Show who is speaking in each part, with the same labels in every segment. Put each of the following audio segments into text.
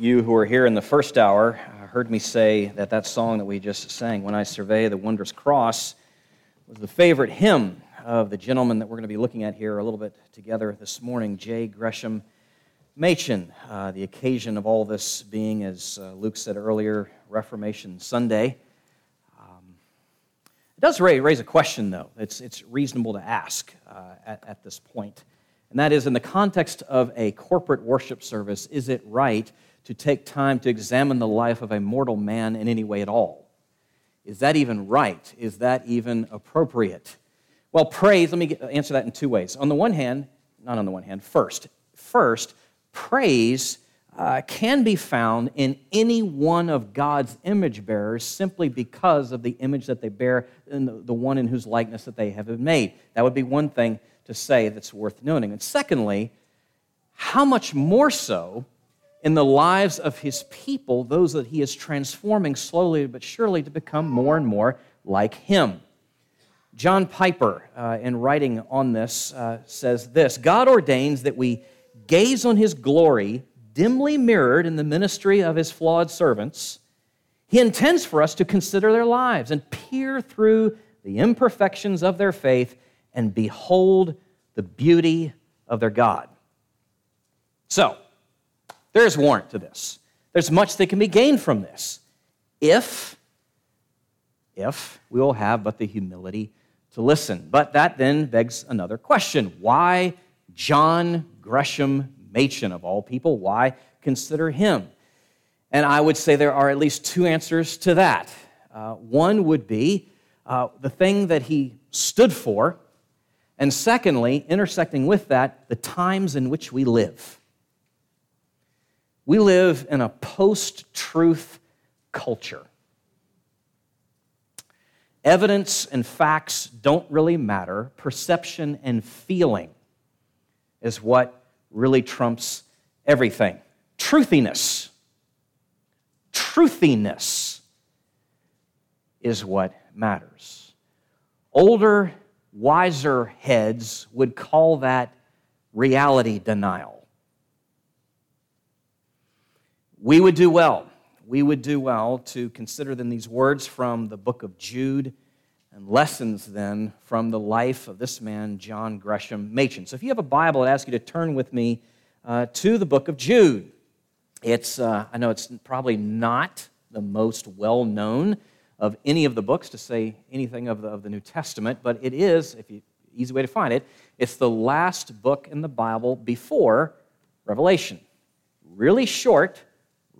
Speaker 1: you who were here in the first hour uh, heard me say that that song that we just sang, When I Survey the Wondrous Cross, was the favorite hymn of the gentleman that we're going to be looking at here a little bit together this morning, J. Gresham Machen. Uh, the occasion of all this being, as uh, Luke said earlier, Reformation Sunday. Um, it does raise a question, though. It's, it's reasonable to ask uh, at, at this point. And that is, in the context of a corporate worship service, is it right to take time to examine the life of a mortal man in any way at all? Is that even right? Is that even appropriate? Well, praise, let me answer that in two ways. On the one hand, not on the one hand, first, first, praise uh, can be found in any one of God's image bearers simply because of the image that they bear and the, the one in whose likeness that they have been made. That would be one thing to say that's worth noting. And secondly, how much more so in the lives of his people, those that he is transforming slowly but surely to become more and more like him. John Piper, uh, in writing on this, uh, says this God ordains that we gaze on his glory dimly mirrored in the ministry of his flawed servants. He intends for us to consider their lives and peer through the imperfections of their faith and behold the beauty of their God. So, there's warrant to this. There's much that can be gained from this if, if we will have but the humility to listen. But that then begs another question. Why John Gresham Machen, of all people? Why consider him? And I would say there are at least two answers to that. Uh, one would be uh, the thing that he stood for and secondly, intersecting with that, the times in which we live. We live in a post truth culture. Evidence and facts don't really matter. Perception and feeling is what really trumps everything. Truthiness. Truthiness is what matters. Older wiser heads would call that reality denial. We would do well. We would do well to consider then these words from the book of Jude and lessons then from the life of this man, John Gresham Machen. So if you have a Bible, I'd ask you to turn with me uh, to the book of Jude. It's, uh, I know it's probably not the most well known of any of the books to say anything of the, of the New Testament, but it is, if you easy way to find it, it's the last book in the Bible before Revelation. Really short,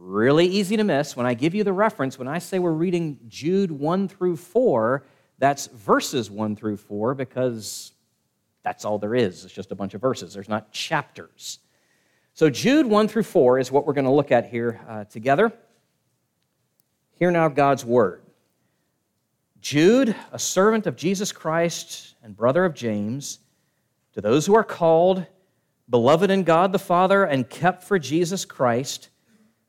Speaker 1: really easy to miss. When I give you the reference, when I say we're reading Jude 1 through 4, that's verses 1 through 4 because that's all there is. It's just a bunch of verses, there's not chapters. So, Jude 1 through 4 is what we're going to look at here uh, together. Hear now God's word. Jude, a servant of Jesus Christ and brother of James, to those who are called, beloved in God the Father, and kept for Jesus Christ,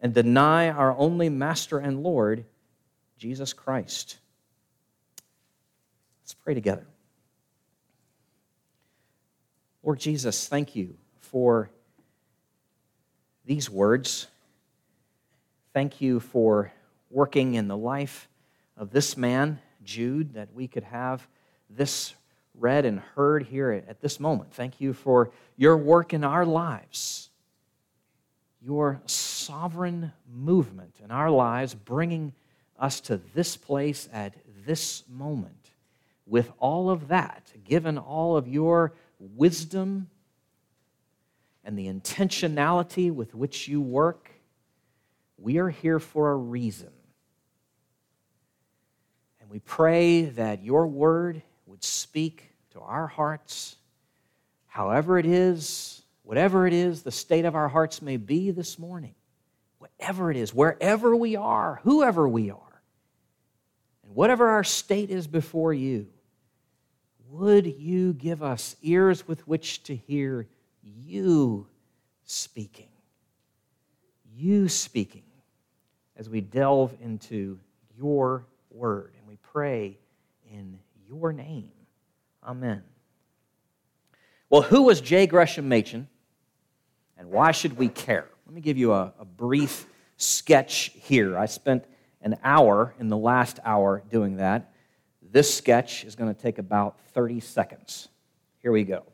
Speaker 1: and deny our only Master and Lord, Jesus Christ. Let's pray together. Lord Jesus, thank you for these words. Thank you for working in the life of this man, Jude, that we could have this read and heard here at this moment. Thank you for your work in our lives, your sovereign movement in our lives, bringing us to this place at this moment. With all of that, given all of your wisdom and the intentionality with which you work, we are here for a reason. And we pray that your word would speak to our hearts, however it is, whatever it is the state of our hearts may be this morning. whatever it is, wherever we are, whoever we are, and whatever our state is before you, would you give us ears with which to hear you speaking? You speaking as we delve into your word and we pray in your name. Amen. Well, who was J. Gresham Machen and why should we care? Let me give you a, a brief sketch here. I spent an hour in the last hour doing that. This sketch is going to take about 30 seconds. Here we go.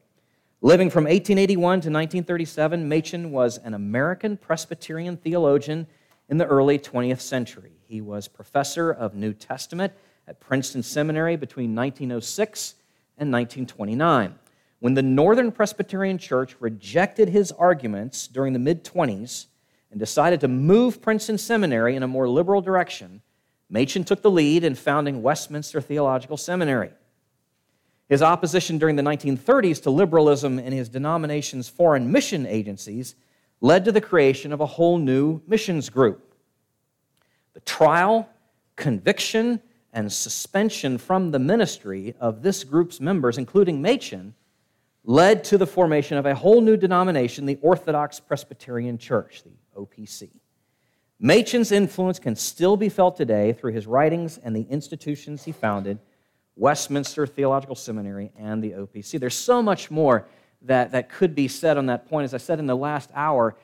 Speaker 1: Living from 1881 to 1937, Machen was an American Presbyterian theologian in the early 20th century. He was professor of New Testament at Princeton Seminary between 1906 and 1929. When the Northern Presbyterian Church rejected his arguments during the mid 20s and decided to move Princeton Seminary in a more liberal direction, Machen took the lead in founding Westminster Theological Seminary. His opposition during the 1930s to liberalism in his denomination's foreign mission agencies led to the creation of a whole new missions group. The trial, conviction, and suspension from the ministry of this group's members, including Machen, led to the formation of a whole new denomination, the Orthodox Presbyterian Church, the OPC. Machen's influence can still be felt today through his writings and the institutions he founded, Westminster Theological Seminary and the OPC. There's so much more that, that could be said on that point. As I said in the last hour,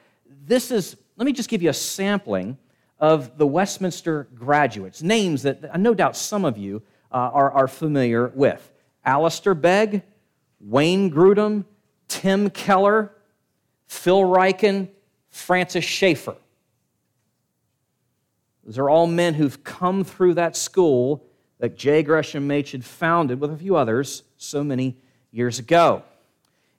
Speaker 1: this is, let me just give you a sampling of the Westminster graduates, names that no doubt some of you uh, are, are familiar with Alistair Begg, Wayne Grudem, Tim Keller, Phil Ryken, Francis Schaeffer. Those are all men who've come through that school that J. Gresham Machen founded with a few others so many years ago.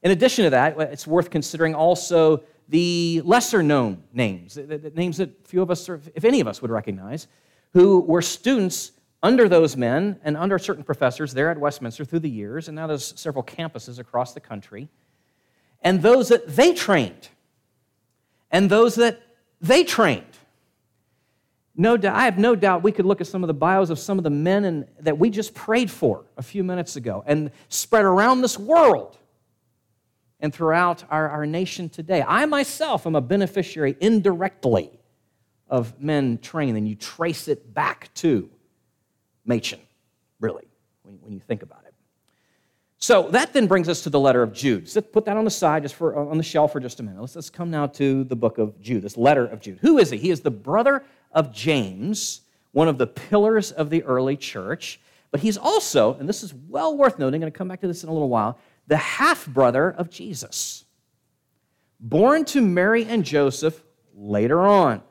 Speaker 1: In addition to that, it's worth considering also the lesser known names, the names that few of us, if any of us, would recognize, who were students under those men and under certain professors there at Westminster through the years, and now there's several campuses across the country, and those that they trained, and those that they trained. No I have no doubt we could look at some of the bios of some of the men that we just prayed for a few minutes ago and spread around this world and throughout our, our nation today. I myself am a beneficiary indirectly of men trained, and you trace it back to Machen, really, when, when you think about it. So that then brings us to the letter of Jude. So put that on the side, just for on the shelf for just a minute. Let's, let's come now to the book of Jude, this letter of Jude. Who is he? He is the brother of James, one of the pillars of the early church. But he's also, and this is well worth noting, I'm going to come back to this in a little while, the half brother of Jesus, born to Mary and Joseph later on.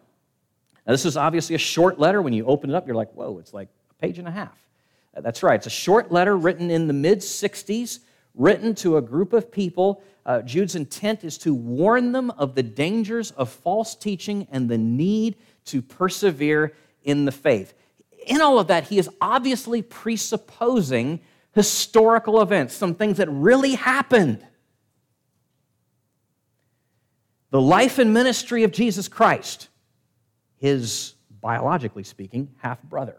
Speaker 1: Now, this is obviously a short letter. When you open it up, you're like, whoa, it's like page and a half. That's right, it's a short letter written in the mid 60s, written to a group of people. Uh, Jude's intent is to warn them of the dangers of false teaching and the need to persevere in the faith. In all of that, he is obviously presupposing historical events, some things that really happened. The life and ministry of Jesus Christ, his, biologically speaking, half brother.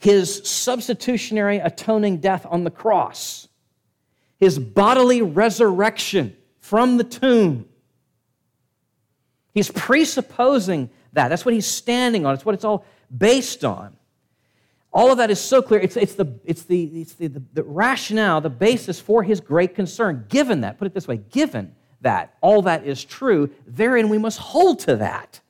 Speaker 1: His substitutionary atoning death on the cross, his bodily resurrection from the tomb, He's presupposing that. That's what he's standing on. It's what it's all based on. All of that is so clear. It's, it's, the, it's, the, it's the, the, the rationale, the basis for his great concern. Given that, put it this way, given that all that is true, therein we must hold to that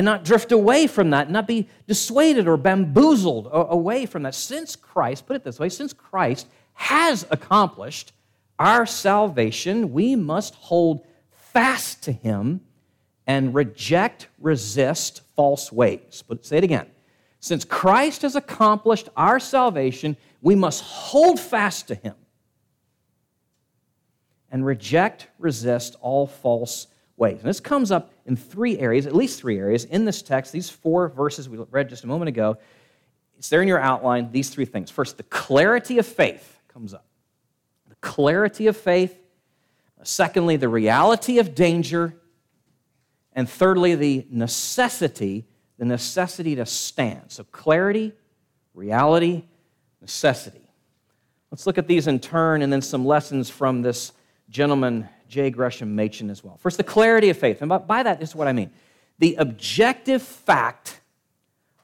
Speaker 1: and not drift away from that, not be dissuaded or bamboozled away from that. Since Christ, put it this way, since Christ has accomplished our salvation, we must hold fast to him and reject, resist false ways. But say it again. Since Christ has accomplished our salvation, we must hold fast to him and reject, resist all false ways. And this comes up in three areas, at least three areas in this text, these four verses we read just a moment ago. It's there in your outline, these three things. First, the clarity of faith comes up. The clarity of faith Secondly, the reality of danger. And thirdly, the necessity, the necessity to stand. So clarity, reality, necessity. Let's look at these in turn and then some lessons from this gentleman, J. Gresham Machen, as well. First, the clarity of faith. And by that is what I mean the objective fact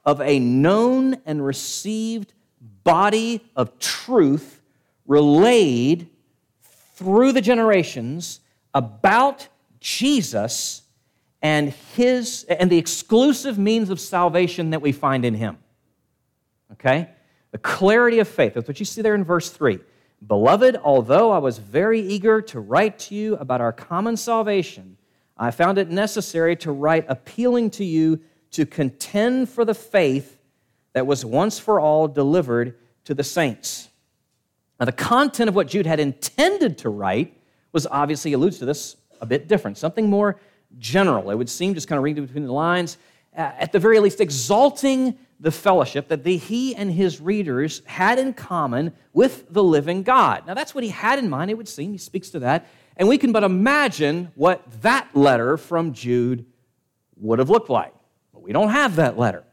Speaker 1: of a known and received body of truth relayed through the generations about Jesus and his and the exclusive means of salvation that we find in him. Okay? The clarity of faith. That's what you see there in verse 3. Beloved, although I was very eager to write to you about our common salvation, I found it necessary to write appealing to you to contend for the faith that was once for all delivered to the saints. Now, the content of what Jude had intended to write was obviously alludes to this a bit different, something more general. It would seem, just kind of reading between the lines, at the very least, exalting the fellowship that the, he and his readers had in common with the living God. Now, that's what he had in mind, it would seem. He speaks to that. And we can but imagine what that letter from Jude would have looked like. But we don't have that letter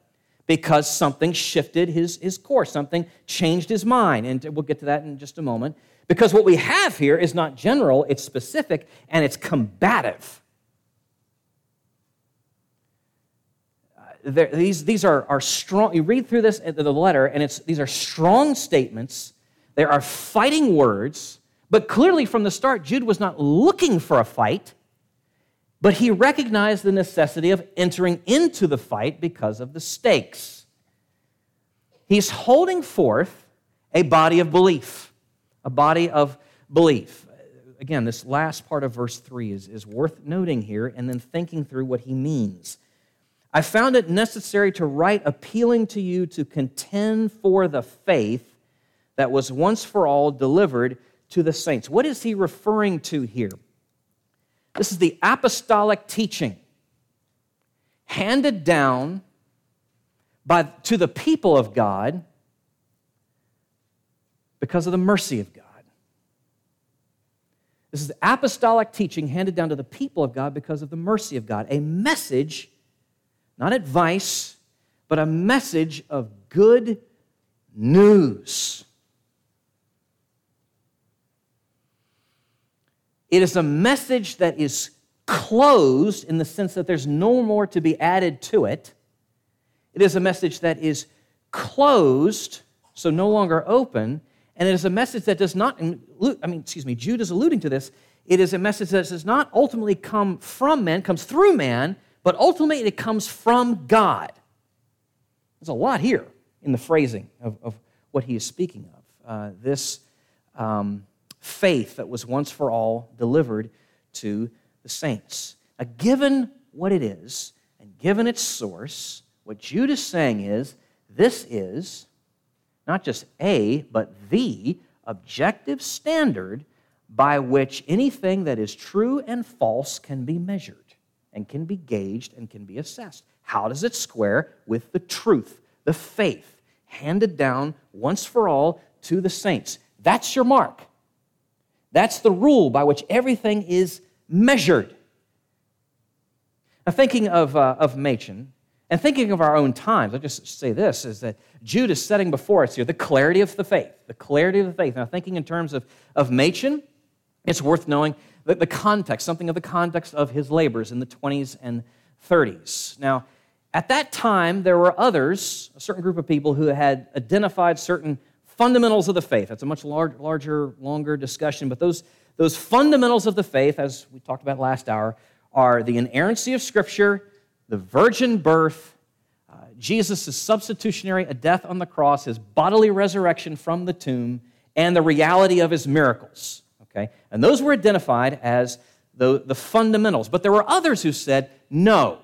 Speaker 1: because something shifted his, his course, something changed his mind. And we'll get to that in just a moment. Because what we have here is not general, it's specific, and it's combative. These, these are, are strong. You read through this, uh, the letter, and it's, these are strong statements. There are fighting words, but clearly from the start, Jude was not looking for a fight, but he recognized the necessity of entering into the fight because of the stakes. He's holding forth a body of belief, a body of belief. Again, this last part of verse 3 is, is worth noting here and then thinking through what he means. I found it necessary to write appealing to you to contend for the faith that was once for all delivered to the saints. What is he referring to here? This is the apostolic teaching handed down by, to the people of God because of the mercy of God. This is the apostolic teaching handed down to the people of God because of the mercy of God, a message not advice, but a message of good news. It is a message that is closed in the sense that there's no more to be added to it. It is a message that is closed, so no longer open, and it is a message that does not, I mean, excuse me, Jude is alluding to this. It is a message that does not ultimately come from man, comes through man, but ultimately it comes from God. There's a lot here in the phrasing of, of what he is speaking of. Uh, this um, faith that was once for all delivered to the saints. Now, given what it is and given its source, what Jude is saying is this is not just a, but the objective standard by which anything that is true and false can be measured and can be gauged and can be assessed. How does it square with the truth, the faith handed down once for all to the saints? That's your mark. That's the rule by which everything is measured. Now, thinking of, uh, of Machen and thinking of our own times, I'll just say this is that Jude is setting before us here the clarity of the faith. The clarity of the faith. Now, thinking in terms of, of Machen, it's worth knowing the, the context, something of the context of his labors in the 20s and 30s. Now, at that time, there were others, a certain group of people who had identified certain fundamentals of the faith. That's a much large, larger, longer discussion, but those, those fundamentals of the faith, as we talked about last hour, are the inerrancy of Scripture, the virgin birth, uh, Jesus' substitutionary a death on the cross, his bodily resurrection from the tomb, and the reality of his miracles. Okay? And those were identified as the, the fundamentals. But there were others who said, no.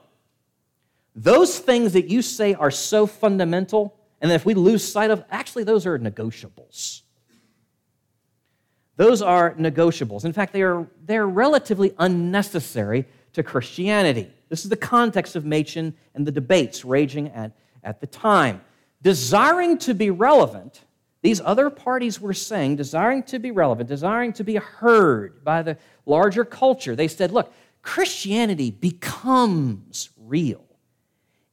Speaker 1: Those things that you say are so fundamental, and if we lose sight of, actually, those are negotiables. Those are negotiables. In fact, they are, they're relatively unnecessary to Christianity. This is the context of Machen and the debates raging at, at the time. Desiring to be relevant, these other parties were saying, desiring to be relevant, desiring to be heard by the larger culture, they said, look, Christianity becomes real.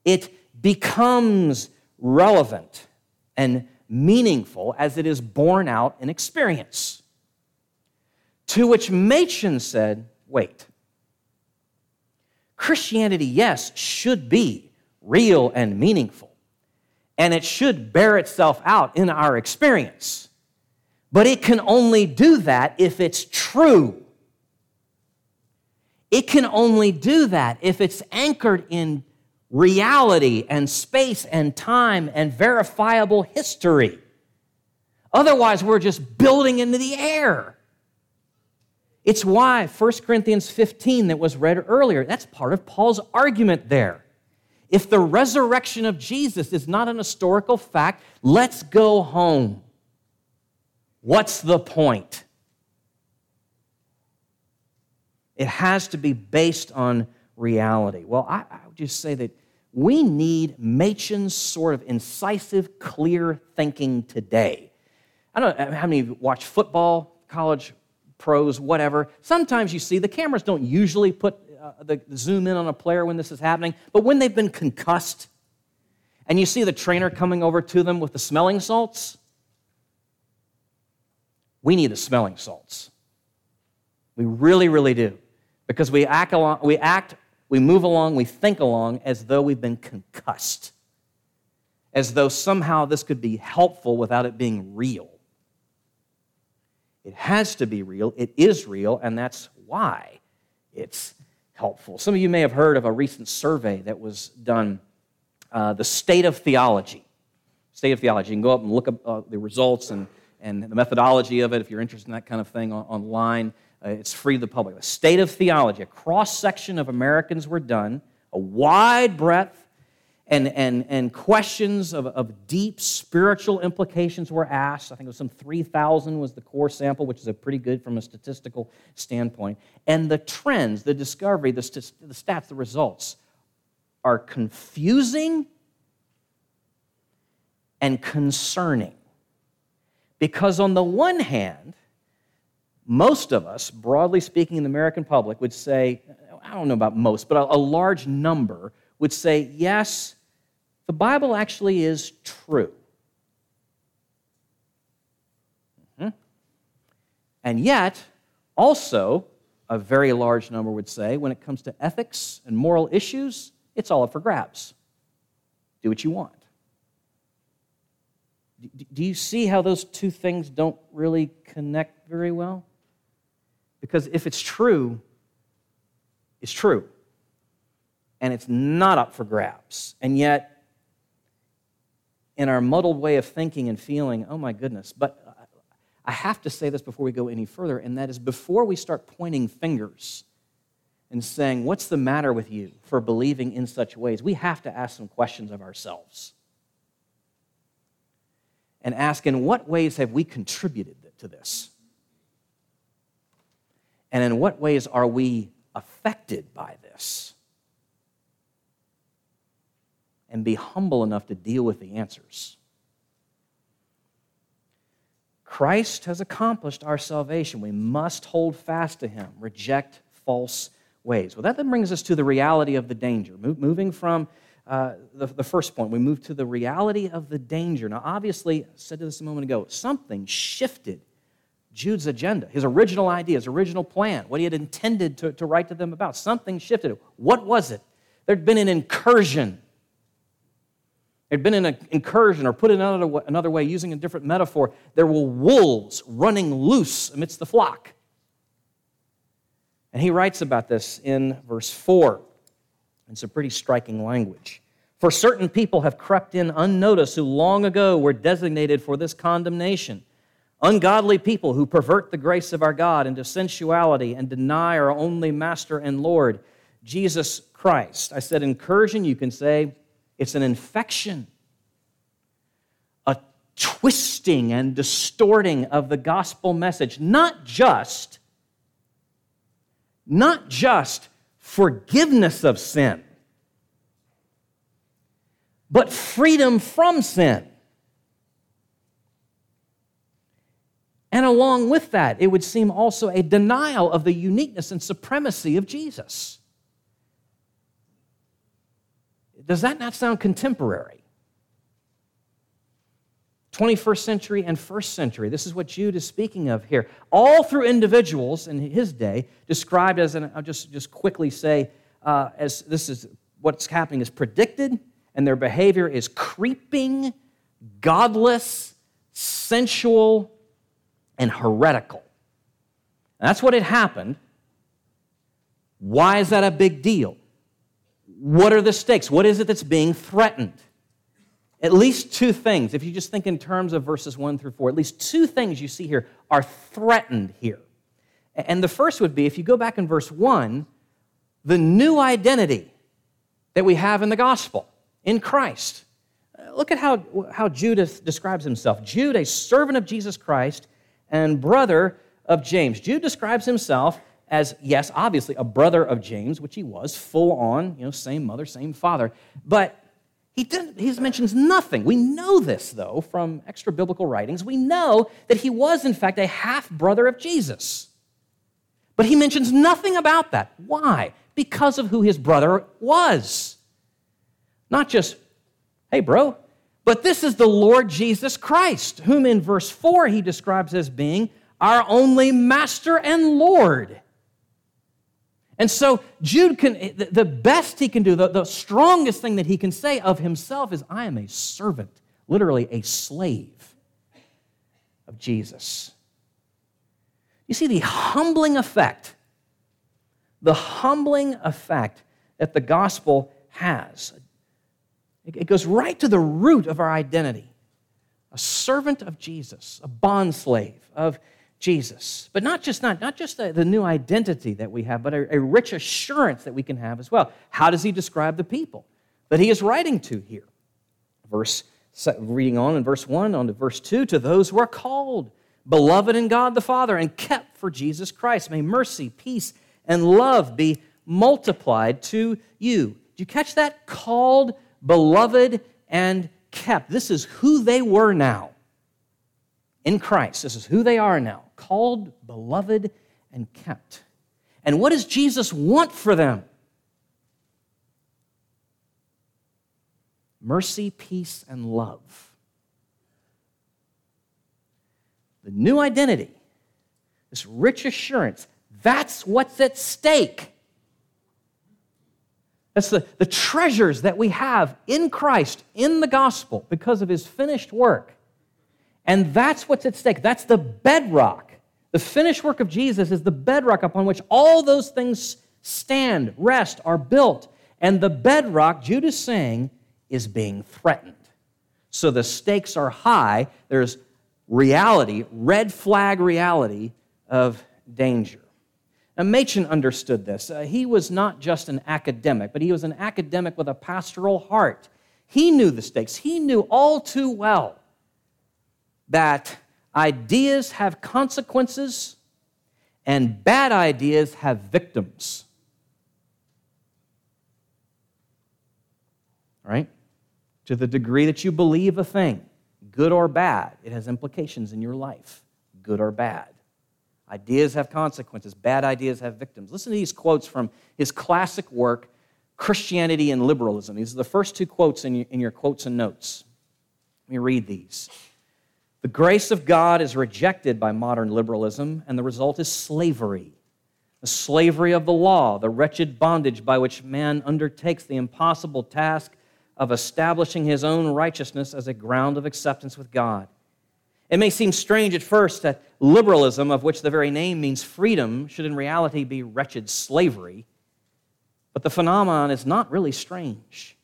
Speaker 1: It becomes relevant and meaningful as it is borne out in experience. To which Machen said, wait. Christianity, yes, should be real and meaningful, and it should bear itself out in our experience. But it can only do that if it's true. It can only do that if it's anchored in reality and space and time and verifiable history. Otherwise, we're just building into the air. It's why 1 Corinthians 15 that was read earlier, that's part of Paul's argument there. If the resurrection of Jesus is not an historical fact, let's go home. What's the point? It has to be based on reality. Well, I, I would just say that we need Machen's sort of incisive, clear thinking today. I don't know how many of you watch football, college pros, whatever. Sometimes you see the cameras don't usually put uh, the, the zoom in on a player when this is happening, but when they've been concussed and you see the trainer coming over to them with the smelling salts, we need the smelling salts. We really, really do. Because we act, along, we act, we move along, we think along as though we've been concussed, as though somehow this could be helpful without it being real. It has to be real. It is real, and that's why it's helpful. Some of you may have heard of a recent survey that was done, uh, the state of theology. State of theology. You can go up and look up uh, the results and, and the methodology of it if you're interested in that kind of thing on, online. Uh, it's free to the public. The state of theology. A cross section of Americans were done, a wide breadth and, and, and questions of, of deep spiritual implications were asked. I think it was some 3,000 was the core sample, which is a pretty good from a statistical standpoint. And the trends, the discovery, the, st- the stats, the results are confusing and concerning. Because on the one hand, most of us, broadly speaking in the American public, would say, I don't know about most, but a, a large number would say, yes, the Bible actually is true. Mm-hmm. And yet, also, a very large number would say, when it comes to ethics and moral issues, it's all up for grabs. Do what you want. Do you see how those two things don't really connect very well? Because if it's true, it's true. And it's not up for grabs. And yet, in our muddled way of thinking and feeling, oh my goodness. But I have to say this before we go any further, and that is before we start pointing fingers and saying, What's the matter with you for believing in such ways? We have to ask some questions of ourselves and ask, In what ways have we contributed to this? And in what ways are we affected by this? And be humble enough to deal with the answers. Christ has accomplished our salvation. We must hold fast to him, reject false ways. Well, that then brings us to the reality of the danger. moving from uh, the, the first point, we move to the reality of the danger. Now, obviously, I said this a moment ago, something shifted Jude's agenda, his original idea, his original plan, what he had intended to, to write to them about. Something shifted. What was it? There'd been an incursion had been an incursion, or put it another, another way, using a different metaphor, there were wolves running loose amidst the flock. And he writes about this in verse 4. It's a pretty striking language. For certain people have crept in unnoticed who long ago were designated for this condemnation. Ungodly people who pervert the grace of our God into sensuality and deny our only Master and Lord, Jesus Christ. I said incursion, you can say it's an infection, a twisting and distorting of the gospel message, not just not just forgiveness of sin, but freedom from sin. And along with that, it would seem also a denial of the uniqueness and supremacy of Jesus. Does that not sound contemporary? 21st century and first century. This is what Jude is speaking of here. All through individuals in his day, described as, and I'll just, just quickly say, uh, as this is what's happening is predicted, and their behavior is creeping, godless, sensual, and heretical. That's what had happened. Why is that a big deal? What are the stakes? What is it that's being threatened? At least two things, if you just think in terms of verses 1 through 4, at least two things you see here are threatened here. And the first would be if you go back in verse 1, the new identity that we have in the gospel, in Christ. Uh, look at how, how Judas describes himself. Jude, a servant of Jesus Christ and brother of James. Jude describes himself as, yes, obviously a brother of James, which he was, full on, you know, same mother, same father. But he, didn't, he mentions nothing. We know this, though, from extra biblical writings. We know that he was, in fact, a half brother of Jesus. But he mentions nothing about that. Why? Because of who his brother was. Not just, hey, bro, but this is the Lord Jesus Christ, whom in verse 4 he describes as being our only master and Lord. And so Jude can, the best he can do, the, the strongest thing that he can say of himself is, I am a servant, literally a slave of Jesus. You see the humbling effect, the humbling effect that the gospel has. It goes right to the root of our identity a servant of Jesus, a bondslave of Jesus. But not just not, not just the, the new identity that we have, but a, a rich assurance that we can have as well. How does he describe the people that he is writing to here? Verse reading on in verse 1 on to verse 2 to those who are called beloved in god the father and kept for jesus christ may mercy peace and love be multiplied to you do you catch that called beloved and kept this is who they were now in christ this is who they are now called, beloved, and kept. And what does Jesus want for them? Mercy, peace, and love. The new identity, this rich assurance, that's what's at stake. That's the, the treasures that we have in Christ, in the gospel, because of his finished work. And that's what's at stake. That's the bedrock the finished work of Jesus is the bedrock upon which all those things stand, rest, are built. And the bedrock, Jude is saying, is being threatened. So the stakes are high. There's reality, red flag reality of danger. Now, Machen understood this. Uh, he was not just an academic, but he was an academic with a pastoral heart. He knew the stakes. He knew all too well that Ideas have consequences, and bad ideas have victims. Right? To the degree that you believe a thing, good or bad, it has implications in your life, good or bad. Ideas have consequences, bad ideas have victims. Listen to these quotes from his classic work, Christianity and Liberalism. These are the first two quotes in your, in your quotes and notes. Let me read these. The grace of God is rejected by modern liberalism, and the result is slavery. The slavery of the law, the wretched bondage by which man undertakes the impossible task of establishing his own righteousness as a ground of acceptance with God. It may seem strange at first that liberalism, of which the very name means freedom, should in reality be wretched slavery, but the phenomenon is not really strange.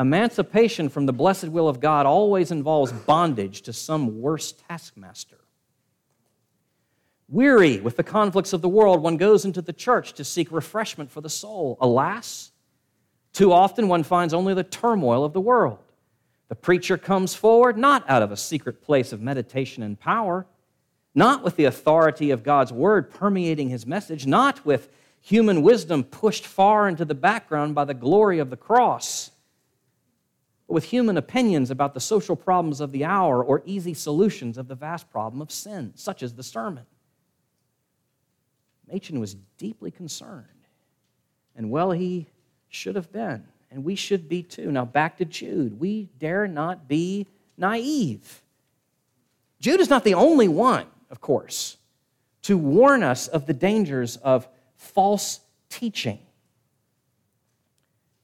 Speaker 1: Emancipation from the blessed will of God always involves bondage to some worse taskmaster. Weary with the conflicts of the world, one goes into the church to seek refreshment for the soul. Alas, too often one finds only the turmoil of the world. The preacher comes forward not out of a secret place of meditation and power, not with the authority of God's word permeating his message, not with human wisdom pushed far into the background by the glory of the cross with human opinions about the social problems of the hour or easy solutions of the vast problem of sin, such as the sermon. Machen was deeply concerned, and well, he should have been, and we should be too. Now, back to Jude. We dare not be naive. Jude is not the only one, of course, to warn us of the dangers of false teaching.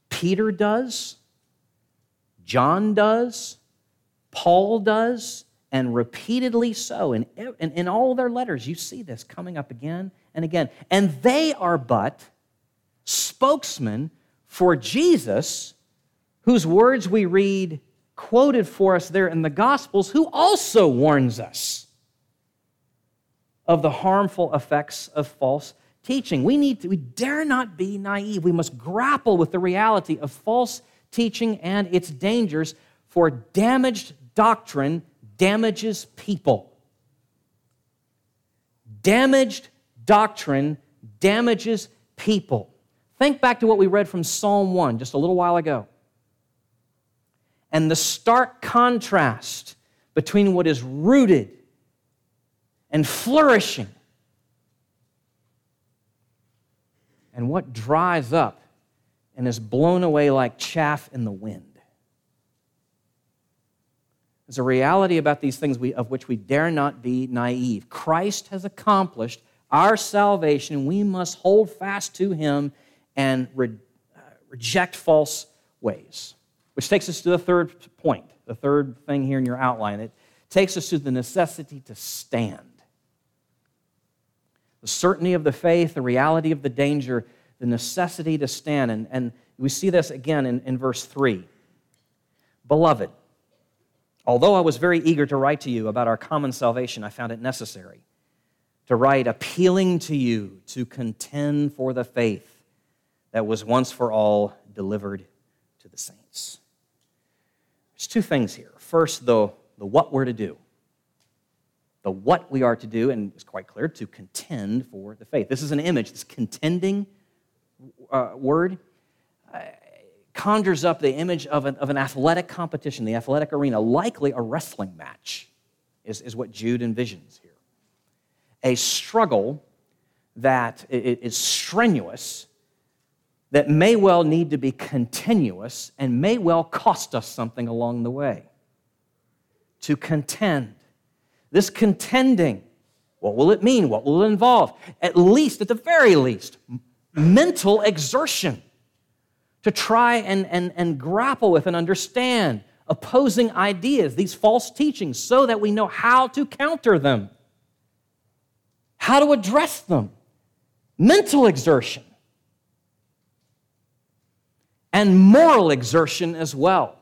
Speaker 1: Peter does, John does, Paul does, and repeatedly so. In, in, in all their letters, you see this coming up again and again. And they are but spokesmen for Jesus, whose words we read quoted for us there in the Gospels, who also warns us of the harmful effects of false teaching. We need to, we dare not be naive. We must grapple with the reality of false teaching and its dangers, for damaged doctrine damages people. Damaged doctrine damages people. Think back to what we read from Psalm 1 just a little while ago. And the stark contrast between what is rooted and flourishing and what dries up and is blown away like chaff in the wind. There's a reality about these things we, of which we dare not be naive. Christ has accomplished our salvation. We must hold fast to him and re- uh, reject false ways. Which takes us to the third point, the third thing here in your outline. It takes us to the necessity to stand. The certainty of the faith, the reality of the danger, the necessity to stand. And, and we see this again in, in verse 3. Beloved, although I was very eager to write to you about our common salvation, I found it necessary to write appealing to you to contend for the faith that was once for all delivered to the saints. There's two things here. First, the, the what we're to do. The what we are to do, and it's quite clear, to contend for the faith. This is an image, this contending uh, word uh, conjures up the image of an, of an athletic competition, the athletic arena, likely a wrestling match, is, is what Jude envisions here. A struggle that is strenuous that may well need to be continuous and may well cost us something along the way. To contend. This contending, what will it mean? What will it involve? At least, at the very least, mental exertion to try and, and, and grapple with and understand opposing ideas, these false teachings, so that we know how to counter them, how to address them. Mental exertion and moral exertion as well.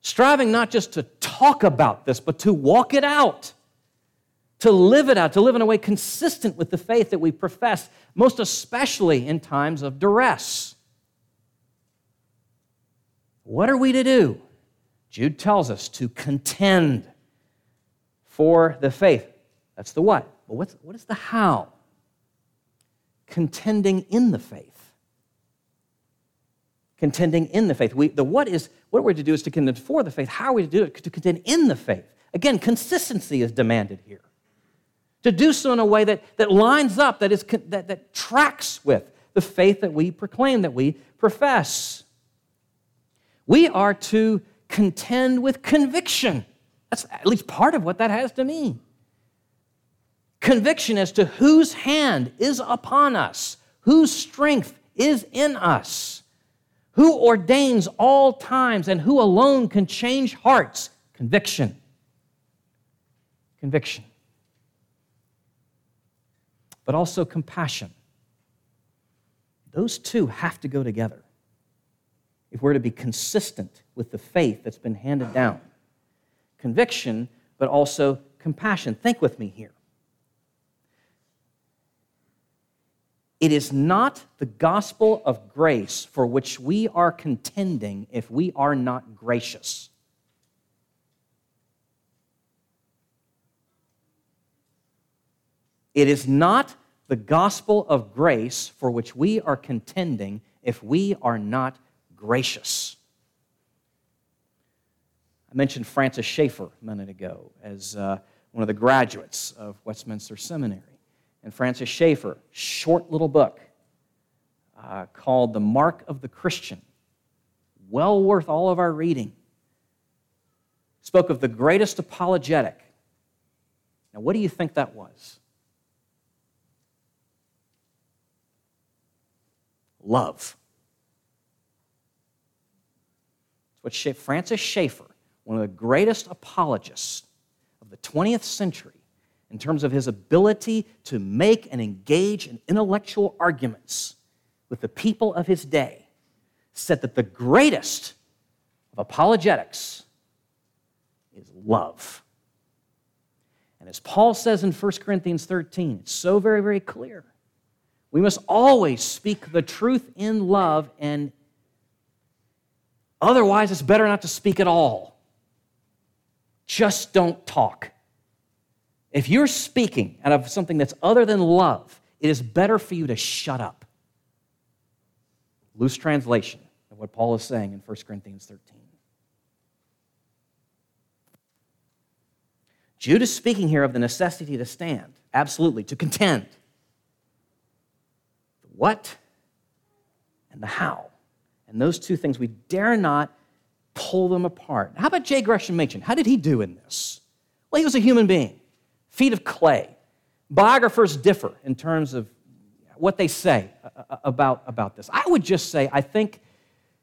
Speaker 1: Striving not just to talk about this, but to walk it out, to live it out, to live in a way consistent with the faith that we profess, most especially in times of duress. What are we to do? Jude tells us to contend for the faith. That's the what. Well, what's, what is the how? Contending in the faith contending in the faith. We, the what is what we're to do is to contend for the faith. How are we to do it? To contend in the faith. Again, consistency is demanded here. To do so in a way that, that lines up, that, is, that, that tracks with the faith that we proclaim, that we profess. We are to contend with conviction. That's at least part of what that has to mean. Conviction as to whose hand is upon us, whose strength is in us. Who ordains all times and who alone can change hearts? Conviction. Conviction. But also compassion. Those two have to go together if we're to be consistent with the faith that's been handed down. Conviction, but also compassion. Think with me here. It is not the gospel of grace for which we are contending if we are not gracious. It is not the gospel of grace for which we are contending if we are not gracious. I mentioned Francis Schaeffer a minute ago as uh, one of the graduates of Westminster Seminary. And Francis Schaeffer, short little book uh, called The Mark of the Christian, well worth all of our reading, spoke of the greatest apologetic. Now, what do you think that was? Love. It's what Francis Schaeffer, one of the greatest apologists of the 20th century, in terms of his ability to make and engage in intellectual arguments with the people of his day, said that the greatest of apologetics is love. And as Paul says in 1 Corinthians 13, it's so very, very clear. We must always speak the truth in love, and otherwise, it's better not to speak at all. Just don't talk. If you're speaking out of something that's other than love, it is better for you to shut up. Loose translation of what Paul is saying in 1 Corinthians 13. Jude is speaking here of the necessity to stand, absolutely, to contend. What and the how. And those two things, we dare not pull them apart. How about J. Gresham Machen? How did he do in this? Well, he was a human being feet of clay. Biographers differ in terms of what they say uh, uh, uh, about, about this. I would just say, I think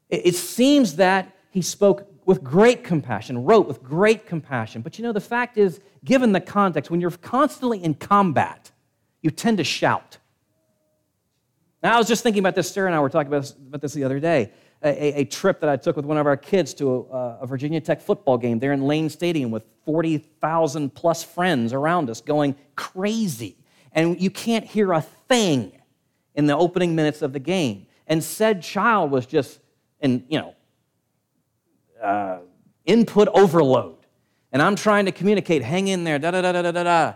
Speaker 1: it seems that he spoke with great compassion, wrote with great compassion. But you know, the fact is, given the context, when you're constantly in combat, you tend to shout. Now, I was just thinking about this. Sarah and I were talking about this, about this the other day a, a, trip that I took with one of our kids to a, a Virginia Tech football game there in Lane Stadium with 40,000 plus friends around us going crazy. And you can't hear a thing in the opening minutes of the game. And said child was just in, you know, uh, input overload. And I'm trying to communicate, hang in there, da da da da da da.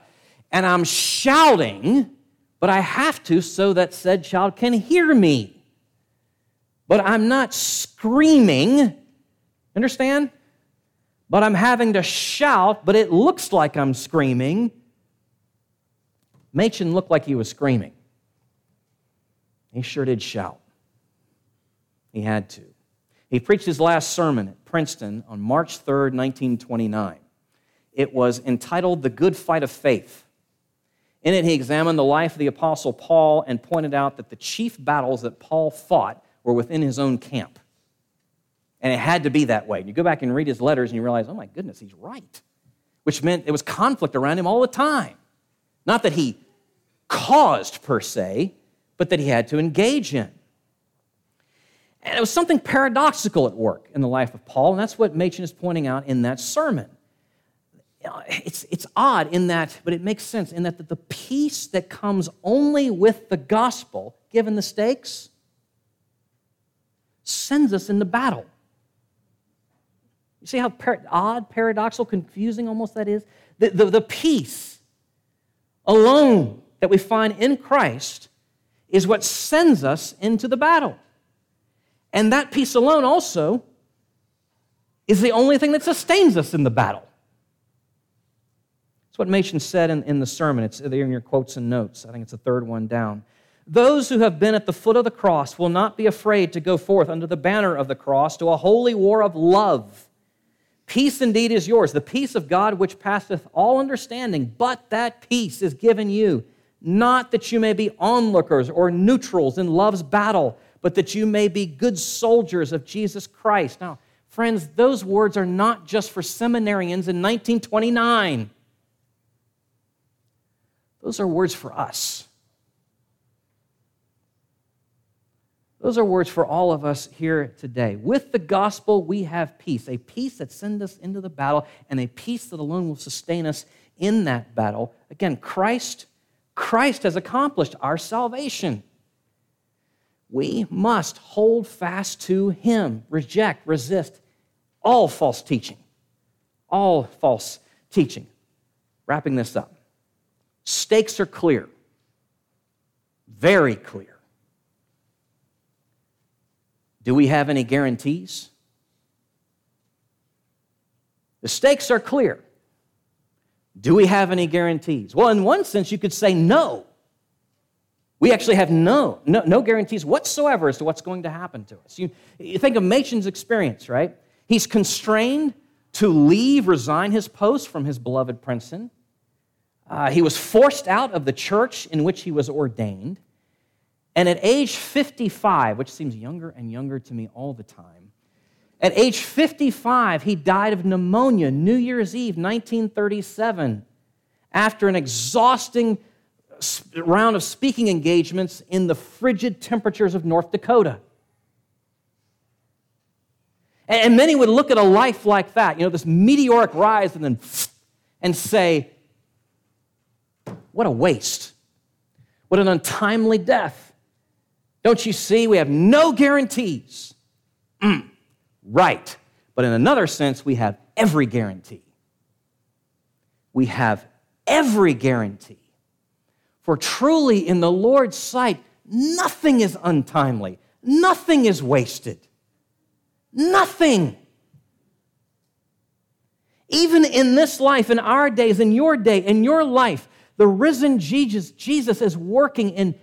Speaker 1: And I'm shouting, but I have to so that said child can hear me but I'm not screaming. Understand? But I'm having to shout, but it looks like I'm screaming. Machen looked like he was screaming. He sure did shout. He had to. He preached his last sermon at Princeton on March 3rd, 1929. It was entitled The Good Fight of Faith. In it, he examined the life of the Apostle Paul and pointed out that the chief battles that Paul fought were within his own camp. And it had to be that way. You go back and read his letters and you realize, oh my goodness, he's right. Which meant there was conflict around him all the time. Not that he caused per se, but that he had to engage in. And it was something paradoxical at work in the life of Paul, and that's what Machen is pointing out in that sermon. Uh, it's, it's odd in that, but it makes sense in that the peace that comes only with the gospel, given the stakes, sends us into battle. You see how par- odd, paradoxical, confusing almost that is? The, the, the peace alone that we find in Christ is what sends us into the battle. And that peace alone also is the only thing that sustains us in the battle. That's what Machen said in, in the sermon. It's there in your quotes and notes. I think it's the third one down. Those who have been at the foot of the cross will not be afraid to go forth under the banner of the cross to a holy war of love. Peace indeed is yours, the peace of God which passeth all understanding, but that peace is given you, not that you may be onlookers or neutrals in love's battle, but that you may be good soldiers of Jesus Christ. Now, friends, those words are not just for seminarians in 1929. Those are words for us. Those are words for all of us here today. With the gospel, we have peace, a peace that sends us into the battle, and a peace that alone will sustain us in that battle. Again, Christ, Christ has accomplished our salvation. We must hold fast to Him, reject, resist all false teaching. All false teaching. Wrapping this up. Stakes are clear, very clear. Do we have any guarantees? The stakes are clear. Do we have any guarantees? Well, in one sense, you could say no. We actually have no, no, no guarantees whatsoever as to what's going to happen to us. You, you think of Machen's experience, right? He's constrained to leave, resign his post from his beloved Princeton. Uh, he was forced out of the church in which he was ordained. And at age 55, which seems younger and younger to me all the time, at age 55, he died of pneumonia New Year's Eve, 1937, after an exhausting round of speaking engagements in the frigid temperatures of North Dakota. And many would look at a life like that, you know, this meteoric rise, and then and say, What a waste. What an untimely death. Don't you see? We have no guarantees. Mm. Right. But in another sense, we have every guarantee. We have every guarantee. For truly, in the Lord's sight, nothing is untimely, nothing is wasted. Nothing. Even in this life, in our days, in your day, in your life, the risen Jesus, Jesus is working in,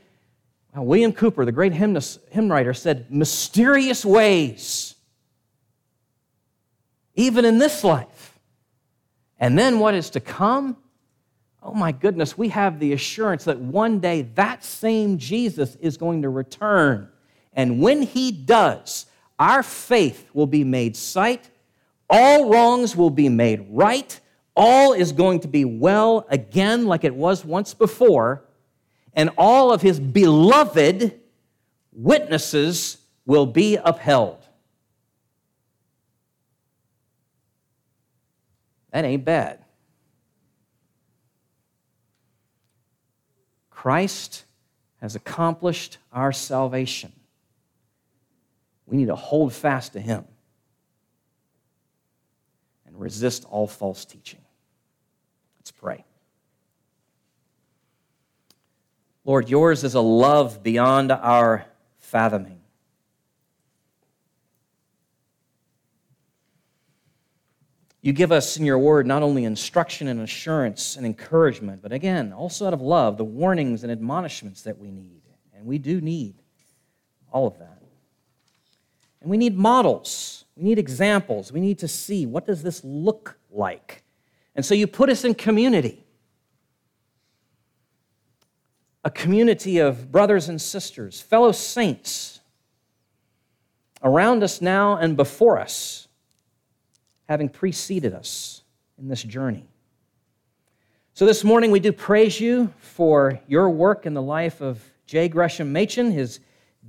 Speaker 1: well, William Cowper, the great hymnist, hymn writer, said, mysterious ways even in this life. And then what is to come? Oh my goodness, we have the assurance that one day that same Jesus is going to return. And when he does, our faith will be made sight, all wrongs will be made right, all is going to be well again like it was once before, and all of his beloved witnesses will be upheld. That ain't bad. Christ has accomplished our salvation. We need to hold fast to Him and resist all false teaching. Let's pray. Lord, yours is a love beyond our fathoming. You give us in your word not only instruction and assurance and encouragement, but again, also out of love, the warnings and admonishments that we need. And we do need all of that. And we need models. We need examples. We need to see what does this look like? And so you put us in community. A community of brothers and sisters, fellow saints around us now and before us having preceded us in this journey. So this morning we do praise you for your work in the life of J. Gresham Machen, his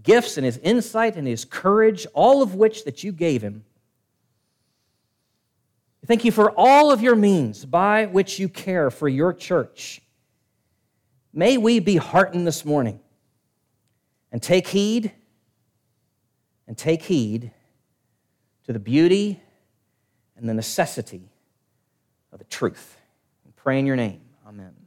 Speaker 1: gifts and his insight and his courage, all of which that you gave him. Thank you for all of your means by which you care for your church. May we be heartened this morning and take heed and take heed to the beauty and the necessity of the truth. We pray in your name. Amen.